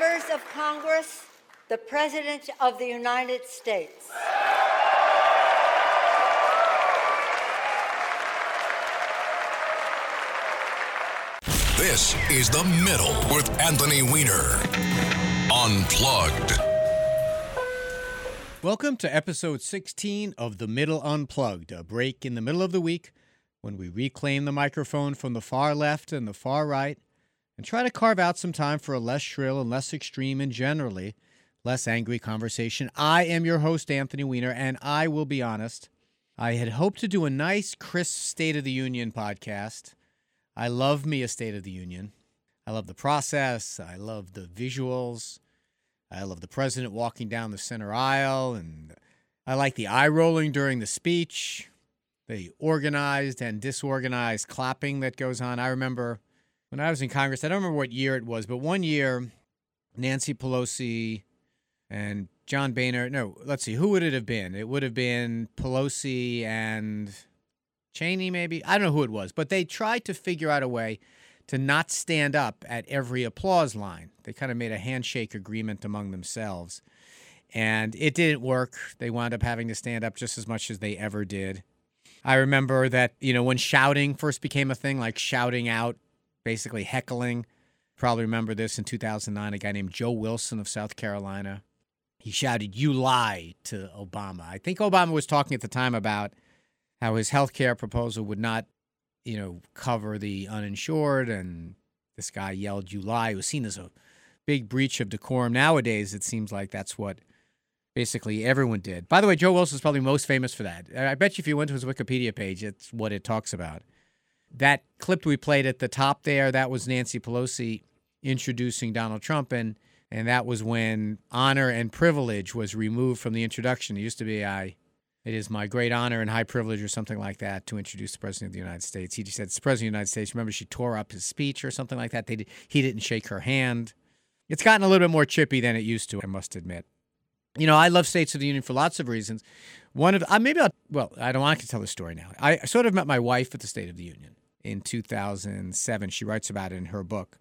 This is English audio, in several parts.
Members of Congress, the President of the United States. This is The Middle with Anthony Weiner. Unplugged. Welcome to episode 16 of The Middle Unplugged, a break in the middle of the week when we reclaim the microphone from the far left and the far right and try to carve out some time for a less shrill and less extreme and generally less angry conversation. I am your host, Anthony Weiner, and I will be honest. I had hoped to do a nice, crisp State of the Union podcast. I love me a State of the Union. I love the process. I love the visuals. I love the president walking down the center aisle. And I like the eye rolling during the speech, the organized and disorganized clapping that goes on. I remember when I was in Congress, I don't remember what year it was, but one year, Nancy Pelosi and John Boehner, no, let's see, who would it have been? It would have been Pelosi and Cheney, maybe. I don't know who it was, but they tried to figure out a way to not stand up at every applause line. They kind of made a handshake agreement among themselves. And it didn't work. They wound up having to stand up just as much as they ever did. I remember that, you know, when shouting first became a thing, like shouting out, basically heckling. Probably remember this in 2009, a guy named Joe Wilson of South Carolina. He shouted, You lie to Obama. I think Obama was talking at the time about how his health care proposal would not, you know, cover the uninsured. And this guy yelled, You lie. It was seen as a big breach of decorum. Nowadays, it seems like that's what basically everyone did. By the way, Joe Wilson is probably most famous for that. I bet you if you went to his Wikipedia page, it's what it talks about. That clip we played at the top there, that was Nancy Pelosi introducing Donald Trump. And, and that was when honor and privilege was removed from the introduction. It used to be, I it is my great honor and high privilege, or something like that, to introduce the President of the United States. He just said, It's the President of the United States. Remember, she tore up his speech or something like that. They did, he didn't shake her hand. It's gotten a little bit more chippy than it used to, I must admit. You know, I love States of the Union for lots of reasons. One of, uh, maybe I'll, well, I don't want to tell the story now. I sort of met my wife at the State of the Union in 2007. She writes about it in her book.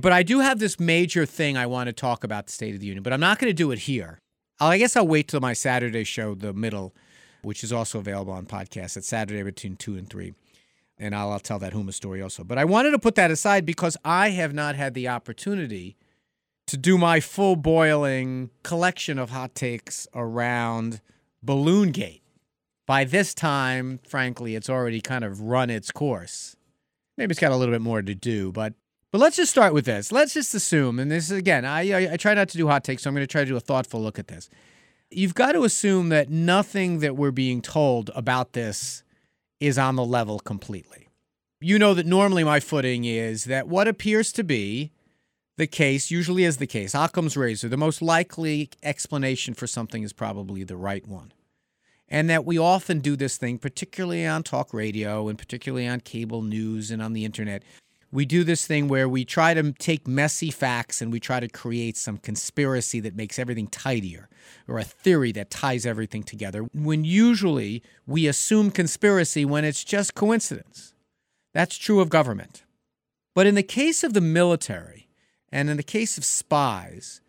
But I do have this major thing I want to talk about the State of the Union, but I'm not going to do it here. I guess I'll wait till my Saturday show, the middle, which is also available on podcast. It's Saturday between 2 and 3. And I'll, I'll tell that Huma story also. But I wanted to put that aside because I have not had the opportunity to do my full boiling collection of hot takes around Balloon Gate. By this time, frankly, it's already kind of run its course. Maybe it's got a little bit more to do, but but let's just start with this. Let's just assume, and this is again, I, I, I try not to do hot takes, so I'm going to try to do a thoughtful look at this. You've got to assume that nothing that we're being told about this is on the level completely. You know that normally my footing is that what appears to be the case usually is the case. Occam's razor, the most likely explanation for something is probably the right one. And that we often do this thing, particularly on talk radio and particularly on cable news and on the internet. We do this thing where we try to take messy facts and we try to create some conspiracy that makes everything tidier or a theory that ties everything together. When usually we assume conspiracy when it's just coincidence. That's true of government. But in the case of the military and in the case of spies,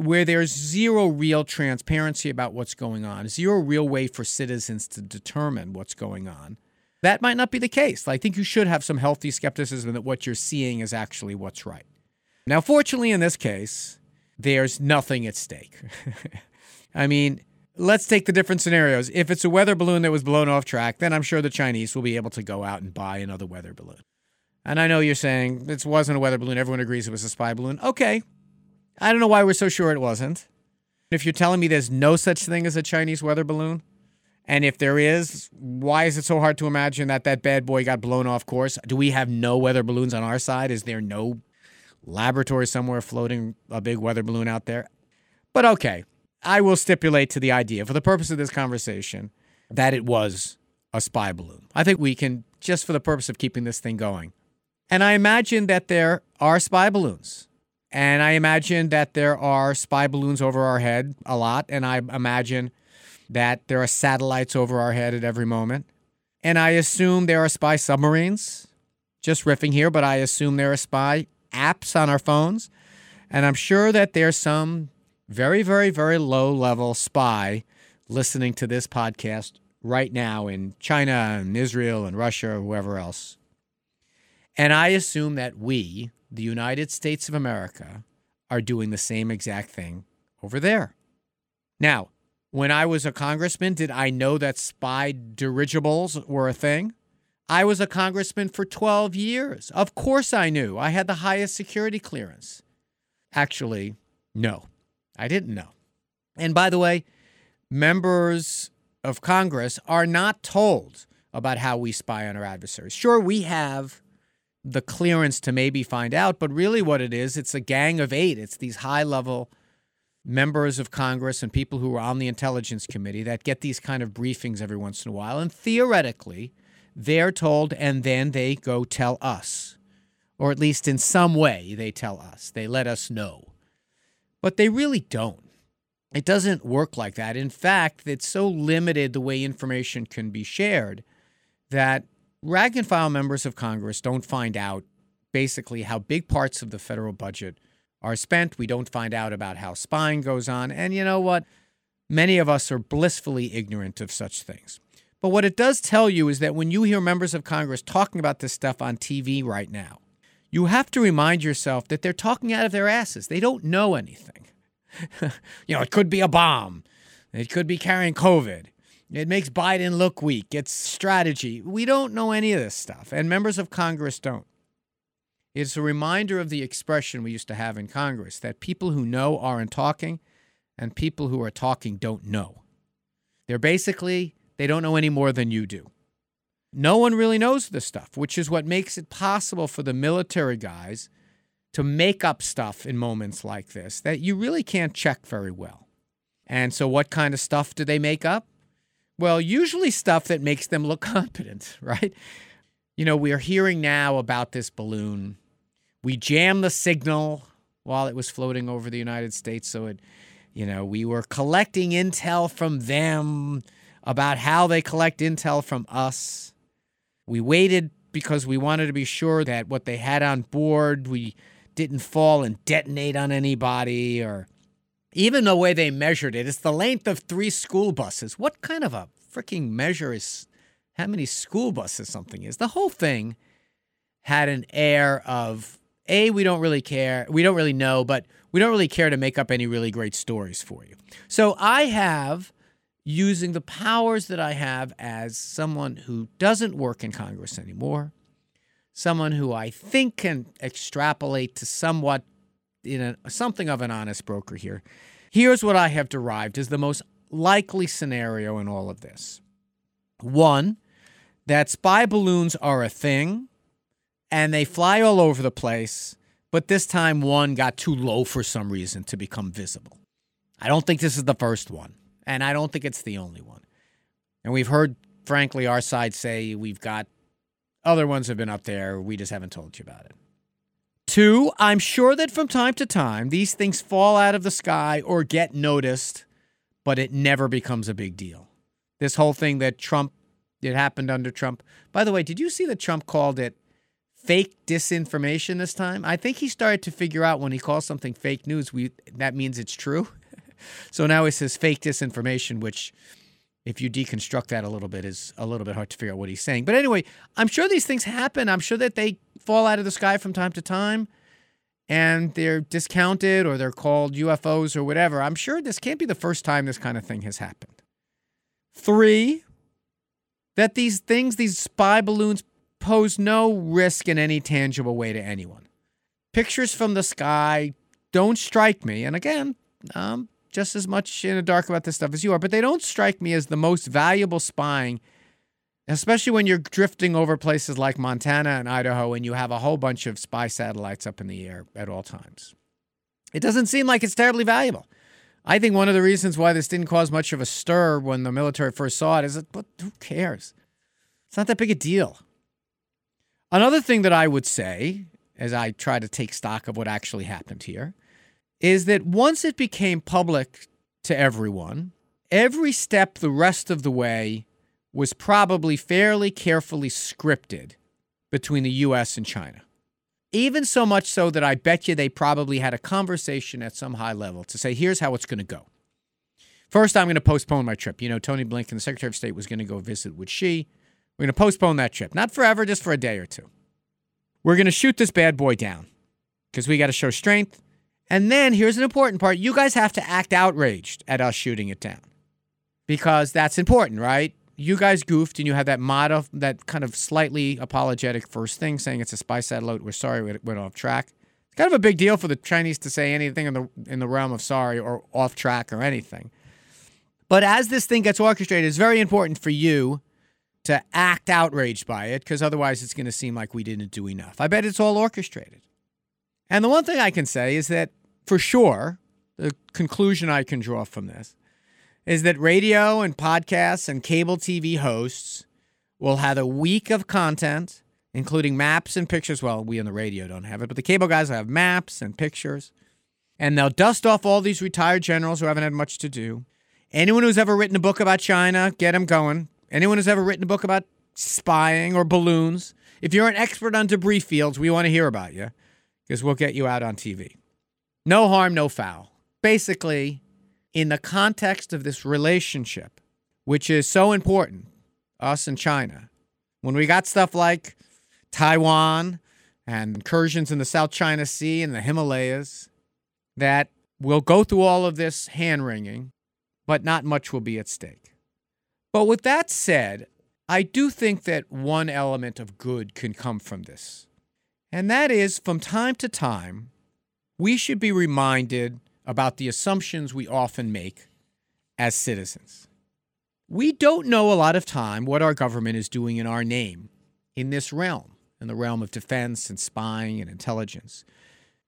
where there's zero real transparency about what's going on, zero real way for citizens to determine what's going on, that might not be the case. I think you should have some healthy skepticism that what you're seeing is actually what's right. Now, fortunately, in this case, there's nothing at stake. I mean, let's take the different scenarios. If it's a weather balloon that was blown off track, then I'm sure the Chinese will be able to go out and buy another weather balloon. And I know you're saying this wasn't a weather balloon. Everyone agrees it was a spy balloon. Okay. I don't know why we're so sure it wasn't. If you're telling me there's no such thing as a Chinese weather balloon, And if there is, why is it so hard to imagine that that bad boy got blown off course? Do we have no weather balloons on our side? Is there no laboratory somewhere floating a big weather balloon out there? But okay, I will stipulate to the idea, for the purpose of this conversation, that it was a spy balloon. I think we can, just for the purpose of keeping this thing going. And I imagine that there are spy balloons. And I imagine that there are spy balloons over our head a lot. And I imagine that there are satellites over our head at every moment. And I assume there are spy submarines. Just riffing here, but I assume there are spy apps on our phones. And I'm sure that there's some very, very, very low level spy listening to this podcast right now in China and Israel and Russia or whoever else. And I assume that we, the United States of America, are doing the same exact thing over there. Now, when I was a congressman, did I know that spy dirigibles were a thing? I was a congressman for 12 years. Of course I knew. I had the highest security clearance. Actually, no, I didn't know. And by the way, members of Congress are not told about how we spy on our adversaries. Sure, we have the clearance to maybe find out, but really what it is, it's a gang of eight. It's these high level members of Congress and people who are on the Intelligence Committee that get these kind of briefings every once in a while. And theoretically, they're told and then they go tell us, or at least in some way, they tell us. They let us know. But they really don't. It doesn't work like that. In fact, it's so limited the way information can be shared that rank and file members of Congress don't find out basically how big parts of the federal budget are spent. We don't find out about how spying goes on. And you know what? Many of us are blissfully ignorant of such things. But what it does tell you is that when you hear members of Congress talking about this stuff on TV right now, you have to remind yourself that they're talking out of their asses. They don't know anything. you know, it could be a bomb, it could be carrying COVID. It makes Biden look weak. It's strategy. We don't know any of this stuff, and members of Congress don't. It's a reminder of the expression we used to have in Congress that people who know aren't talking, and people who are talking don't know. They're basically, they don't know any more than you do. No one really knows this stuff, which is what makes it possible for the military guys to make up stuff in moments like this that you really can't check very well. And so, what kind of stuff do they make up? Well, usually stuff that makes them look competent, right? You know, we're hearing now about this balloon. We jammed the signal while it was floating over the United States. So it, you know, we were collecting intel from them about how they collect intel from us. We waited because we wanted to be sure that what they had on board, we didn't fall and detonate on anybody or even the way they measured it. It's the length of three school buses. What kind of a freaking measure is how many school buses something is? The whole thing had an air of a we don't really care we don't really know but we don't really care to make up any really great stories for you so i have using the powers that i have as someone who doesn't work in congress anymore someone who i think can extrapolate to somewhat in a, something of an honest broker here here's what i have derived as the most likely scenario in all of this one that spy balloons are a thing and they fly all over the place, but this time one got too low for some reason to become visible. I don't think this is the first one, and I don't think it's the only one. And we've heard, frankly, our side say we've got other ones have been up there. We just haven't told you about it. Two, I'm sure that from time to time these things fall out of the sky or get noticed, but it never becomes a big deal. This whole thing that Trump, it happened under Trump. By the way, did you see that Trump called it fake disinformation this time. I think he started to figure out when he calls something fake news, we that means it's true. so now he says fake disinformation, which if you deconstruct that a little bit is a little bit hard to figure out what he's saying. But anyway, I'm sure these things happen. I'm sure that they fall out of the sky from time to time and they're discounted or they're called UFOs or whatever. I'm sure this can't be the first time this kind of thing has happened. 3 that these things, these spy balloons pose no risk in any tangible way to anyone. Pictures from the sky don't strike me. And again, um, just as much in the dark about this stuff as you are, but they don't strike me as the most valuable spying, especially when you're drifting over places like Montana and Idaho and you have a whole bunch of spy satellites up in the air at all times. It doesn't seem like it's terribly valuable. I think one of the reasons why this didn't cause much of a stir when the military first saw it is that, but who cares? It's not that big a deal. Another thing that I would say, as I try to take stock of what actually happened here, is that once it became public to everyone, every step the rest of the way was probably fairly carefully scripted between the US and China. Even so much so that I bet you they probably had a conversation at some high level to say, here's how it's going to go. First, I'm going to postpone my trip. You know, Tony Blinken, the Secretary of State, was going to go visit with Xi. We're going to postpone that trip. Not forever, just for a day or two. We're going to shoot this bad boy down because we got to show strength. And then here's an important part you guys have to act outraged at us shooting it down because that's important, right? You guys goofed and you had that motto, that kind of slightly apologetic first thing saying it's a spy satellite. We're sorry we went off track. It's kind of a big deal for the Chinese to say anything in the in the realm of sorry or off track or anything. But as this thing gets orchestrated, it's very important for you to act outraged by it because otherwise it's going to seem like we didn't do enough. I bet it's all orchestrated. And the one thing I can say is that for sure, the conclusion I can draw from this is that radio and podcasts and cable TV hosts will have a week of content, including maps and pictures. Well, we on the radio don't have it, but the cable guys will have maps and pictures. And they'll dust off all these retired generals who haven't had much to do. Anyone who's ever written a book about China, get them going. Anyone who's ever written a book about spying or balloons, if you're an expert on debris fields, we want to hear about you because we'll get you out on TV. No harm, no foul. Basically, in the context of this relationship, which is so important, us and China, when we got stuff like Taiwan and incursions in the South China Sea and the Himalayas, that we'll go through all of this hand wringing, but not much will be at stake. But with that said, I do think that one element of good can come from this. And that is from time to time, we should be reminded about the assumptions we often make as citizens. We don't know a lot of time what our government is doing in our name in this realm, in the realm of defense and spying and intelligence.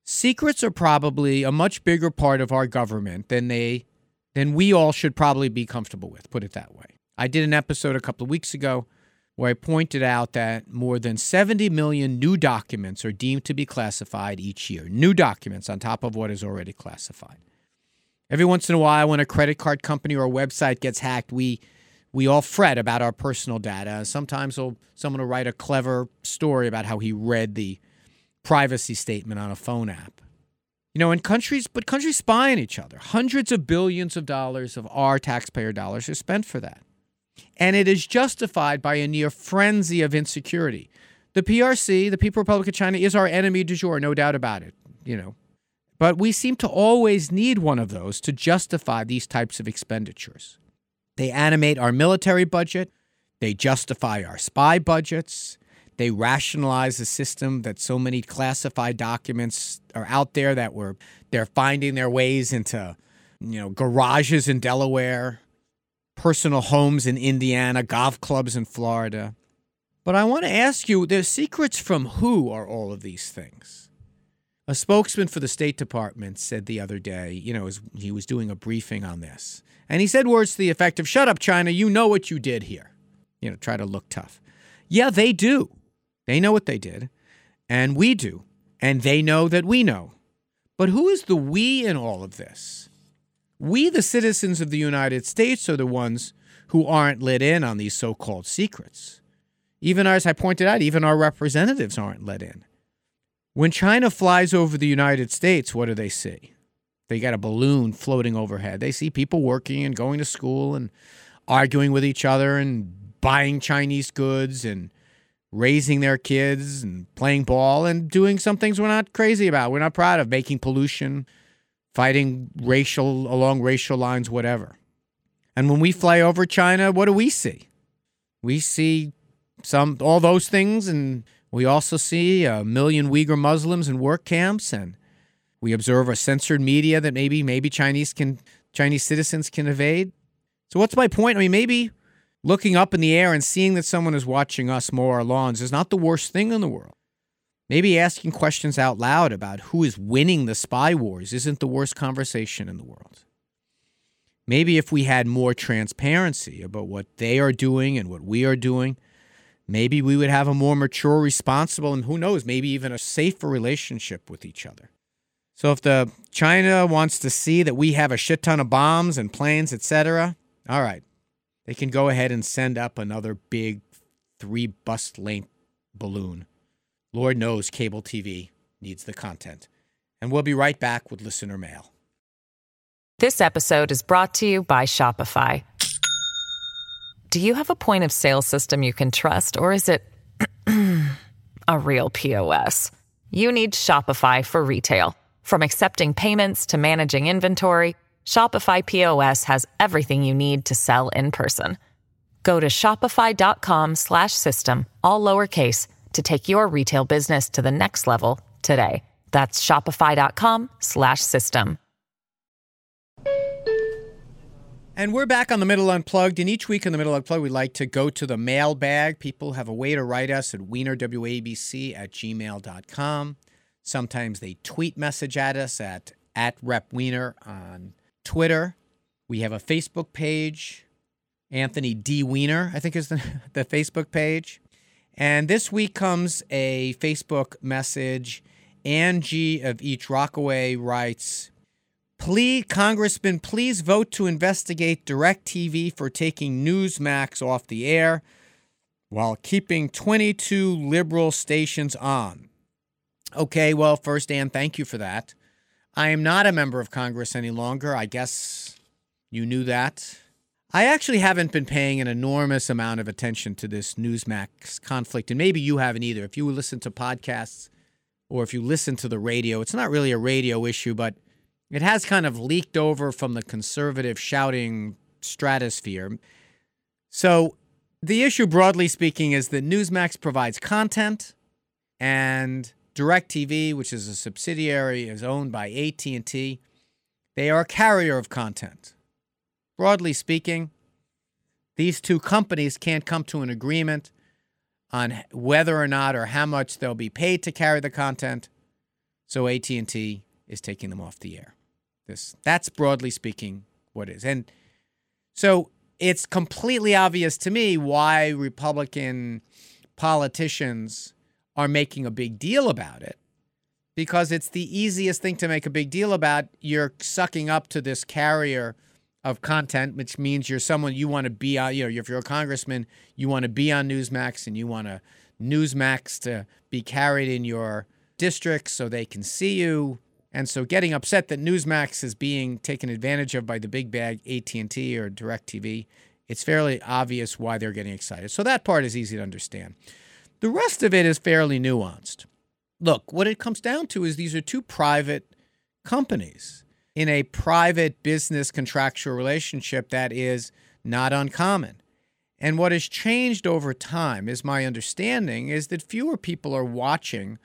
Secrets are probably a much bigger part of our government than they than we all should probably be comfortable with, put it that way. I did an episode a couple of weeks ago where I pointed out that more than 70 million new documents are deemed to be classified each year. New documents on top of what is already classified. Every once in a while, when a credit card company or a website gets hacked, we we all fret about our personal data. Sometimes someone will write a clever story about how he read the privacy statement on a phone app. You know, and countries, but countries spy on each other. Hundreds of billions of dollars of our taxpayer dollars are spent for that and it is justified by a near frenzy of insecurity. The PRC, the People Republic of China, is our enemy du jour, no doubt about it, you know. But we seem to always need one of those to justify these types of expenditures. They animate our military budget, they justify our spy budgets, they rationalize the system that so many classified documents are out there that were they're finding their ways into you know garages in Delaware personal homes in Indiana, golf clubs in Florida. But I want to ask you the secrets from who are all of these things? A spokesman for the State Department said the other day, you know, he was doing a briefing on this, and he said words to the effect of, Shut up, China, you know what you did here. You know, try to look tough. Yeah, they do. They know what they did, and we do, and they know that we know. But who is the we in all of this? We, the citizens of the United States, are the ones who aren't let in on these so called secrets. Even as I pointed out, even our representatives aren't let in. When China flies over the United States, what do they see? They got a balloon floating overhead. They see people working and going to school and arguing with each other and buying Chinese goods and raising their kids and playing ball and doing some things we're not crazy about. We're not proud of making pollution, fighting racial along racial lines, whatever. And when we fly over China, what do we see? We see some all those things, and we also see a million Uyghur Muslims in work camps, and we observe a censored media that maybe maybe Chinese can Chinese citizens can evade. So, what's my point? I mean, maybe looking up in the air and seeing that someone is watching us mow our lawns is not the worst thing in the world. Maybe asking questions out loud about who is winning the spy wars isn't the worst conversation in the world. Maybe if we had more transparency about what they are doing and what we are doing, maybe we would have a more mature, responsible, and who knows, maybe even a safer relationship with each other. So if the China wants to see that we have a shit ton of bombs and planes, etc., all right, they can go ahead and send up another big three bus length balloon. Lord knows cable TV needs the content. And we'll be right back with listener mail. This episode is brought to you by Shopify. Do you have a point of sale system you can trust, or is it a real POS? You need Shopify for retail. From accepting payments to managing inventory, Shopify POS has everything you need to sell in person. Go to shopify.com/system all lowercase to take your retail business to the next level today. That's shopify.com/system. And we're back on the Middle Unplugged. And each week in the Middle Unplugged, we like to go to the mailbag. People have a way to write us at weinerwabc at gmail.com. Sometimes they tweet message at us at, at Rep Weiner on Twitter. We have a Facebook page. Anthony D. Weiner, I think is the, the Facebook page. And this week comes a Facebook message. Angie of East Rockaway writes, Please, Congressman, please vote to investigate DirecTV for taking Newsmax off the air while keeping 22 liberal stations on. Okay, well, first, Ann, thank you for that. I am not a member of Congress any longer. I guess you knew that. I actually haven't been paying an enormous amount of attention to this Newsmax conflict, and maybe you haven't either. If you listen to podcasts or if you listen to the radio, it's not really a radio issue, but it has kind of leaked over from the conservative shouting stratosphere. So, the issue, broadly speaking, is that Newsmax provides content, and DirecTV, which is a subsidiary, is owned by AT&T. They are a carrier of content. Broadly speaking, these two companies can't come to an agreement on whether or not or how much they'll be paid to carry the content. So AT&T is taking them off the air. This that's broadly speaking what is. And so it's completely obvious to me why Republican politicians are making a big deal about it because it's the easiest thing to make a big deal about. You're sucking up to this carrier of content, which means you're someone you want to be on. You know, if you're a congressman, you want to be on Newsmax and you want to Newsmax to be carried in your district so they can see you. And so getting upset that Newsmax is being taken advantage of by the big bag AT&T or DirecTV, it's fairly obvious why they're getting excited. So that part is easy to understand. The rest of it is fairly nuanced. Look, what it comes down to is these are two private companies in a private business contractual relationship that is not uncommon. And what has changed over time, is my understanding, is that fewer people are watching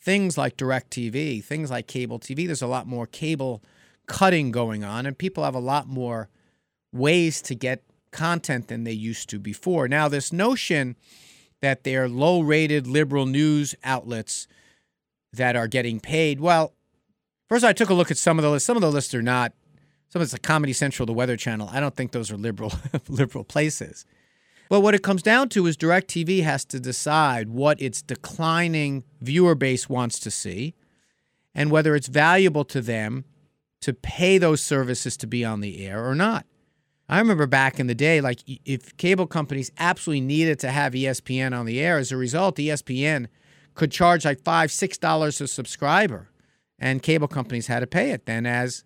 things like DirecTV, things like cable TV. There's a lot more cable cutting going on, and people have a lot more ways to get content than they used to before. Now, this notion that they're low rated liberal news outlets that are getting paid, well, first I took a look at some of the lists. Some of the lists are not. Some of it's a Comedy Central, the Weather Channel. I don't think those are liberal liberal places. But what it comes down to is DirecTV has to decide what its declining viewer base wants to see and whether it's valuable to them to pay those services to be on the air or not. I remember back in the day, like if cable companies absolutely needed to have ESPN on the air, as a result, ESPN could charge like five, six dollars a subscriber, and cable companies had to pay it. Then, as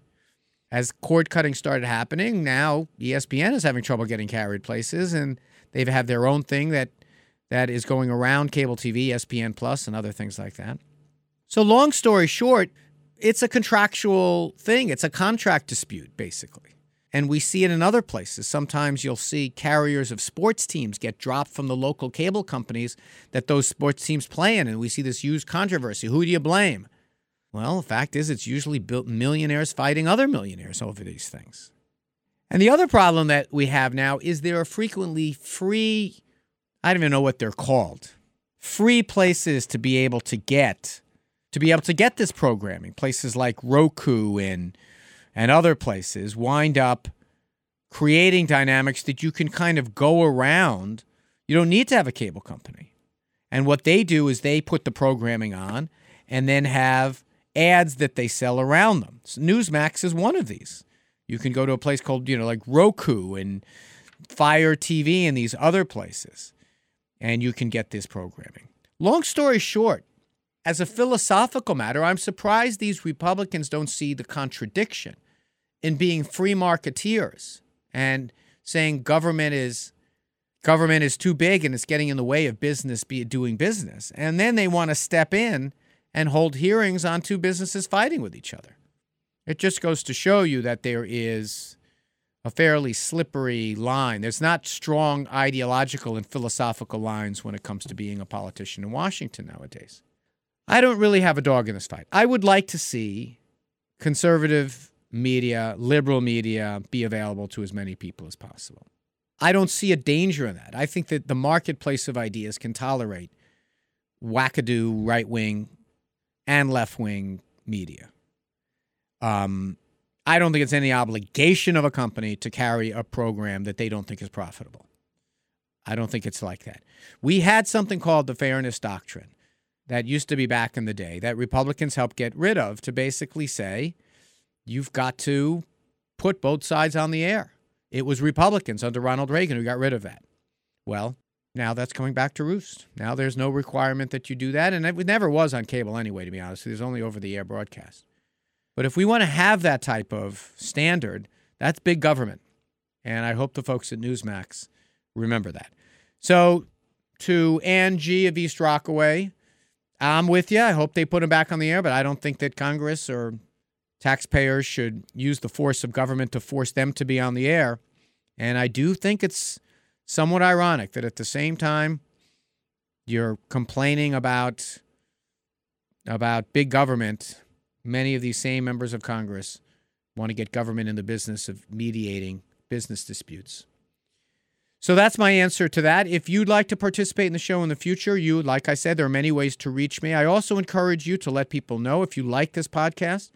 as cord cutting started happening, now ESPN is having trouble getting carried places, and they have had their own thing that that is going around cable TV, ESPN Plus, and other things like that. So, long story short, it's a contractual thing. It's a contract dispute, basically. And we see it in other places. Sometimes you'll see carriers of sports teams get dropped from the local cable companies that those sports teams play in. And we see this huge controversy. Who do you blame? Well, the fact is, it's usually built millionaires fighting other millionaires over these things. And the other problem that we have now is there are frequently free, I don't even know what they're called, free places to be able to get to be able to get this programming. Places like Roku and and other places wind up creating dynamics that you can kind of go around. You don't need to have a cable company. And what they do is they put the programming on and then have ads that they sell around them. So Newsmax is one of these. You can go to a place called, you know, like Roku and Fire TV and these other places, and you can get this programming. Long story short, as a philosophical matter, I'm surprised these Republicans don't see the contradiction in being free marketeers and saying government is government is too big and it's getting in the way of business be doing business. And then they want to step in and hold hearings on two businesses fighting with each other. It just goes to show you that there is a fairly slippery line. There's not strong ideological and philosophical lines when it comes to being a politician in Washington nowadays. I don't really have a dog in this fight. I would like to see conservative media, liberal media be available to as many people as possible. I don't see a danger in that. I think that the marketplace of ideas can tolerate wackadoo right wing and left wing media. Um, I don't think it's any obligation of a company to carry a program that they don't think is profitable. I don't think it's like that. We had something called the Fairness Doctrine that used to be back in the day that Republicans helped get rid of to basically say you've got to put both sides on the air. It was Republicans under Ronald Reagan who got rid of that. Well, now that's coming back to roost. Now there's no requirement that you do that. And it never was on cable anyway, to be honest. There's only over the air broadcast. But if we want to have that type of standard, that's big government. And I hope the folks at Newsmax remember that. So to G of East Rockaway, I'm with you. I hope they put him back on the air, but I don't think that Congress or taxpayers should use the force of government to force them to be on the air. And I do think it's somewhat ironic that at the same time you're complaining about about big government Many of these same members of Congress want to get government in the business of mediating business disputes. So that's my answer to that. If you'd like to participate in the show in the future, you, like I said, there are many ways to reach me. I also encourage you to let people know if you like this podcast,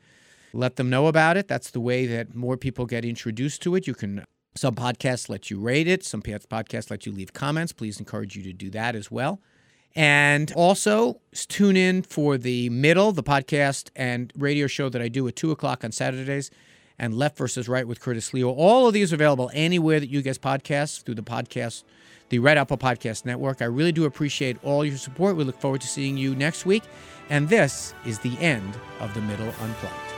let them know about it. That's the way that more people get introduced to it. You can, some podcasts let you rate it, some podcasts let you leave comments. Please encourage you to do that as well. And also tune in for the middle, the podcast and radio show that I do at 2 o'clock on Saturdays, and Left versus Right with Curtis Sliwa. All of these are available anywhere that you get podcasts through the podcast, the Red Apple Podcast Network. I really do appreciate all your support. We look forward to seeing you next week. And this is the end of the Middle Unplugged.